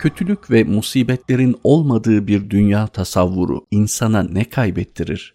Kötülük ve musibetlerin olmadığı bir dünya tasavvuru insana ne kaybettirir?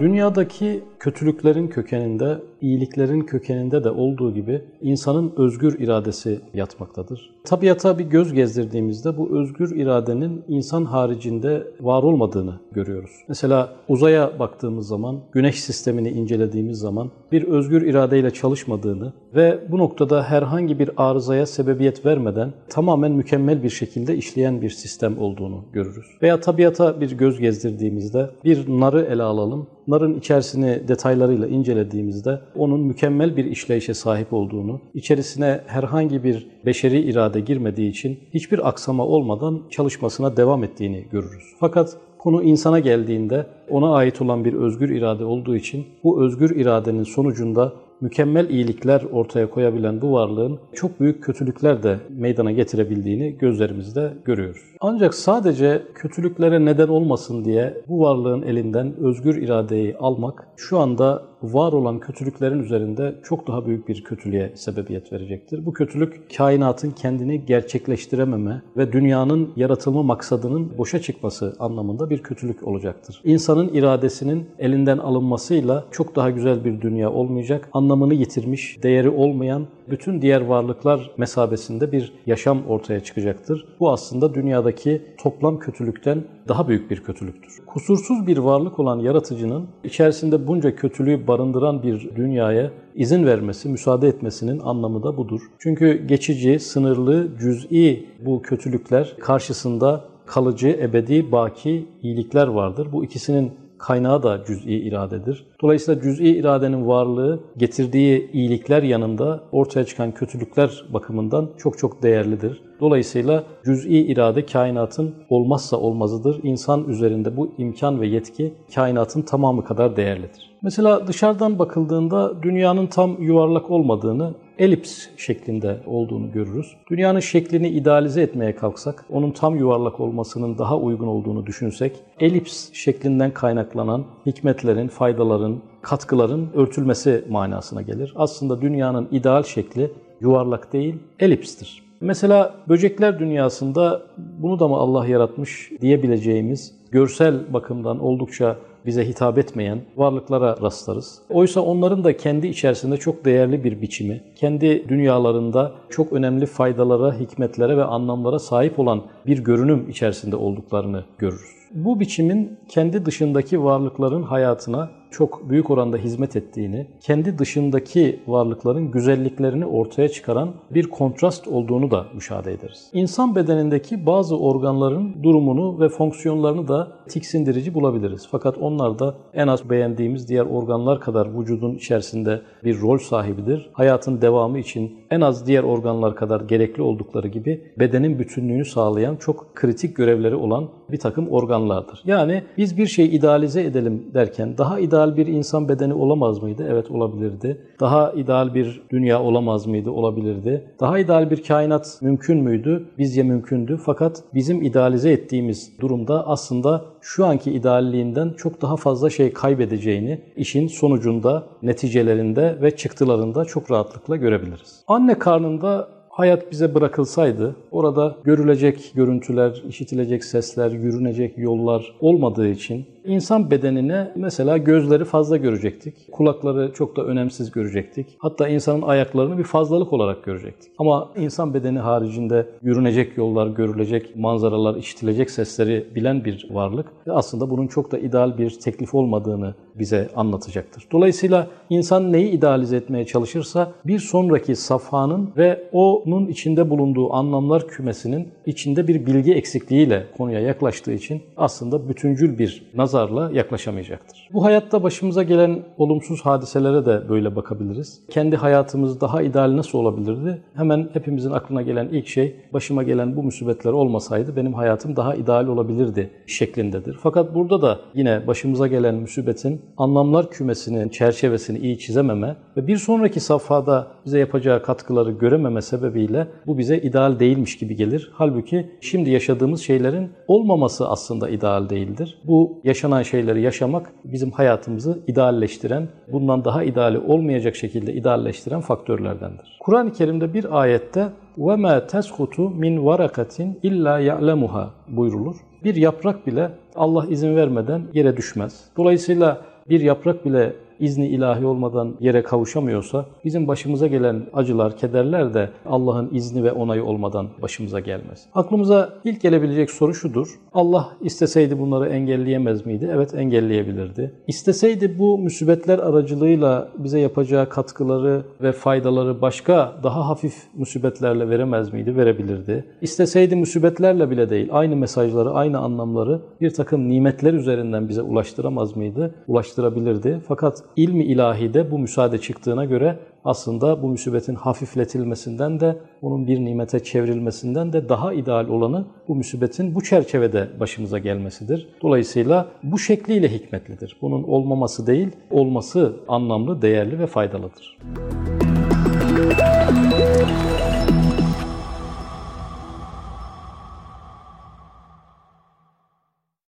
Dünyadaki kötülüklerin kökeninde, iyiliklerin kökeninde de olduğu gibi insanın özgür iradesi yatmaktadır. Tabiata bir göz gezdirdiğimizde bu özgür iradenin insan haricinde var olmadığını görüyoruz. Mesela uzaya baktığımız zaman, güneş sistemini incelediğimiz zaman bir özgür iradeyle çalışmadığını ve bu noktada herhangi bir arızaya sebebiyet vermeden tamamen mükemmel bir şekilde işleyen bir sistem olduğunu görürüz. Veya tabiata bir göz gezdirdiğimizde bir narı ele alalım. Narın içerisini detaylarıyla incelediğimizde onun mükemmel bir işleyişe sahip olduğunu, içerisine herhangi bir beşeri irade girmediği için hiçbir aksama olmadan çalışmasına devam ettiğini görürüz. Fakat Konu insana geldiğinde ona ait olan bir özgür irade olduğu için bu özgür iradenin sonucunda mükemmel iyilikler ortaya koyabilen bu varlığın çok büyük kötülükler de meydana getirebildiğini gözlerimizde görüyoruz. Ancak sadece kötülüklere neden olmasın diye bu varlığın elinden özgür iradeyi almak şu anda var olan kötülüklerin üzerinde çok daha büyük bir kötülüğe sebebiyet verecektir. Bu kötülük kainatın kendini gerçekleştirememe ve dünyanın yaratılma maksadının boşa çıkması anlamında bir kötülük olacaktır. İnsanın iradesinin elinden alınmasıyla çok daha güzel bir dünya olmayacak, anlamını yitirmiş, değeri olmayan bütün diğer varlıklar mesabesinde bir yaşam ortaya çıkacaktır. Bu aslında dünyadaki toplam kötülükten daha büyük bir kötülüktür. Kusursuz bir varlık olan yaratıcının içerisinde bunca kötülüğü barındıran bir dünyaya izin vermesi, müsaade etmesinin anlamı da budur. Çünkü geçici, sınırlı, cüz'i bu kötülükler karşısında kalıcı, ebedi, baki iyilikler vardır. Bu ikisinin kaynağı da cüz'i iradedir. Dolayısıyla cüz'i iradenin varlığı getirdiği iyilikler yanında ortaya çıkan kötülükler bakımından çok çok değerlidir. Dolayısıyla cüz'i irade kainatın olmazsa olmazıdır. İnsan üzerinde bu imkan ve yetki kainatın tamamı kadar değerlidir. Mesela dışarıdan bakıldığında dünyanın tam yuvarlak olmadığını elips şeklinde olduğunu görürüz. Dünyanın şeklini idealize etmeye kalksak, onun tam yuvarlak olmasının daha uygun olduğunu düşünsek, elips şeklinden kaynaklanan hikmetlerin, faydaların, katkıların örtülmesi manasına gelir. Aslında dünyanın ideal şekli yuvarlak değil, elipstir. Mesela böcekler dünyasında bunu da mı Allah yaratmış diyebileceğimiz görsel bakımdan oldukça bize hitap etmeyen varlıklara rastlarız. Oysa onların da kendi içerisinde çok değerli bir biçimi, kendi dünyalarında çok önemli faydalara, hikmetlere ve anlamlara sahip olan bir görünüm içerisinde olduklarını görürüz. Bu biçimin kendi dışındaki varlıkların hayatına çok büyük oranda hizmet ettiğini, kendi dışındaki varlıkların güzelliklerini ortaya çıkaran bir kontrast olduğunu da müşahede ederiz. İnsan bedenindeki bazı organların durumunu ve fonksiyonlarını da tiksindirici bulabiliriz. Fakat onlar da en az beğendiğimiz diğer organlar kadar vücudun içerisinde bir rol sahibidir. Hayatın devamı için en az diğer organlar kadar gerekli oldukları gibi bedenin bütünlüğünü sağlayan çok kritik görevleri olan bir takım organlardır. Yani biz bir şeyi idealize edelim derken daha ideal bir insan bedeni olamaz mıydı? Evet olabilirdi. Daha ideal bir dünya olamaz mıydı? Olabilirdi. Daha ideal bir kainat mümkün müydü? Bizce mümkündü. Fakat bizim idealize ettiğimiz durumda aslında şu anki idealliğinden çok daha fazla şey kaybedeceğini işin sonucunda, neticelerinde ve çıktılarında çok rahatlıkla görebiliriz. Anne karnında hayat bize bırakılsaydı orada görülecek görüntüler, işitilecek sesler, yürünecek yollar olmadığı için insan bedenine mesela gözleri fazla görecektik. Kulakları çok da önemsiz görecektik. Hatta insanın ayaklarını bir fazlalık olarak görecektik. Ama insan bedeni haricinde yürünecek yollar, görülecek manzaralar, işitilecek sesleri bilen bir varlık ve aslında bunun çok da ideal bir teklif olmadığını bize anlatacaktır. Dolayısıyla insan neyi idealize etmeye çalışırsa bir sonraki safhanın ve onun içinde bulunduğu anlamlar kümesinin içinde bir bilgi eksikliğiyle konuya yaklaştığı için aslında bütüncül bir nazarla yaklaşamayacaktır. Bu hayatta başımıza gelen olumsuz hadiselere de böyle bakabiliriz. Kendi hayatımız daha ideal nasıl olabilirdi? Hemen hepimizin aklına gelen ilk şey başıma gelen bu musibetler olmasaydı benim hayatım daha ideal olabilirdi şeklindedir. Fakat burada da yine başımıza gelen musibetin anlamlar kümesinin çerçevesini iyi çizememe ve bir sonraki safhada bize yapacağı katkıları görememe sebebi sebebiyle bu bize ideal değilmiş gibi gelir. Halbuki şimdi yaşadığımız şeylerin olmaması aslında ideal değildir. Bu yaşanan şeyleri yaşamak bizim hayatımızı idealleştiren, bundan daha ideali olmayacak şekilde idealleştiren faktörlerdendir. Kur'an-ı Kerim'de bir ayette وَمَا تَسْقُتُ مِنْ وَرَكَةٍ اِلَّا يَعْلَمُهَا buyrulur. Bir yaprak bile Allah izin vermeden yere düşmez. Dolayısıyla bir yaprak bile izni ilahi olmadan yere kavuşamıyorsa bizim başımıza gelen acılar, kederler de Allah'ın izni ve onayı olmadan başımıza gelmez. Aklımıza ilk gelebilecek soru şudur. Allah isteseydi bunları engelleyemez miydi? Evet engelleyebilirdi. İsteseydi bu musibetler aracılığıyla bize yapacağı katkıları ve faydaları başka daha hafif musibetlerle veremez miydi? Verebilirdi. İsteseydi musibetlerle bile değil aynı mesajları, aynı anlamları bir takım nimetler üzerinden bize ulaştıramaz mıydı? Ulaştırabilirdi. Fakat ilmi ilahide bu müsaade çıktığına göre aslında bu musibetin hafifletilmesinden de onun bir nimete çevrilmesinden de daha ideal olanı bu musibetin bu çerçevede başımıza gelmesidir. Dolayısıyla bu şekliyle hikmetlidir. Bunun olmaması değil, olması anlamlı, değerli ve faydalıdır.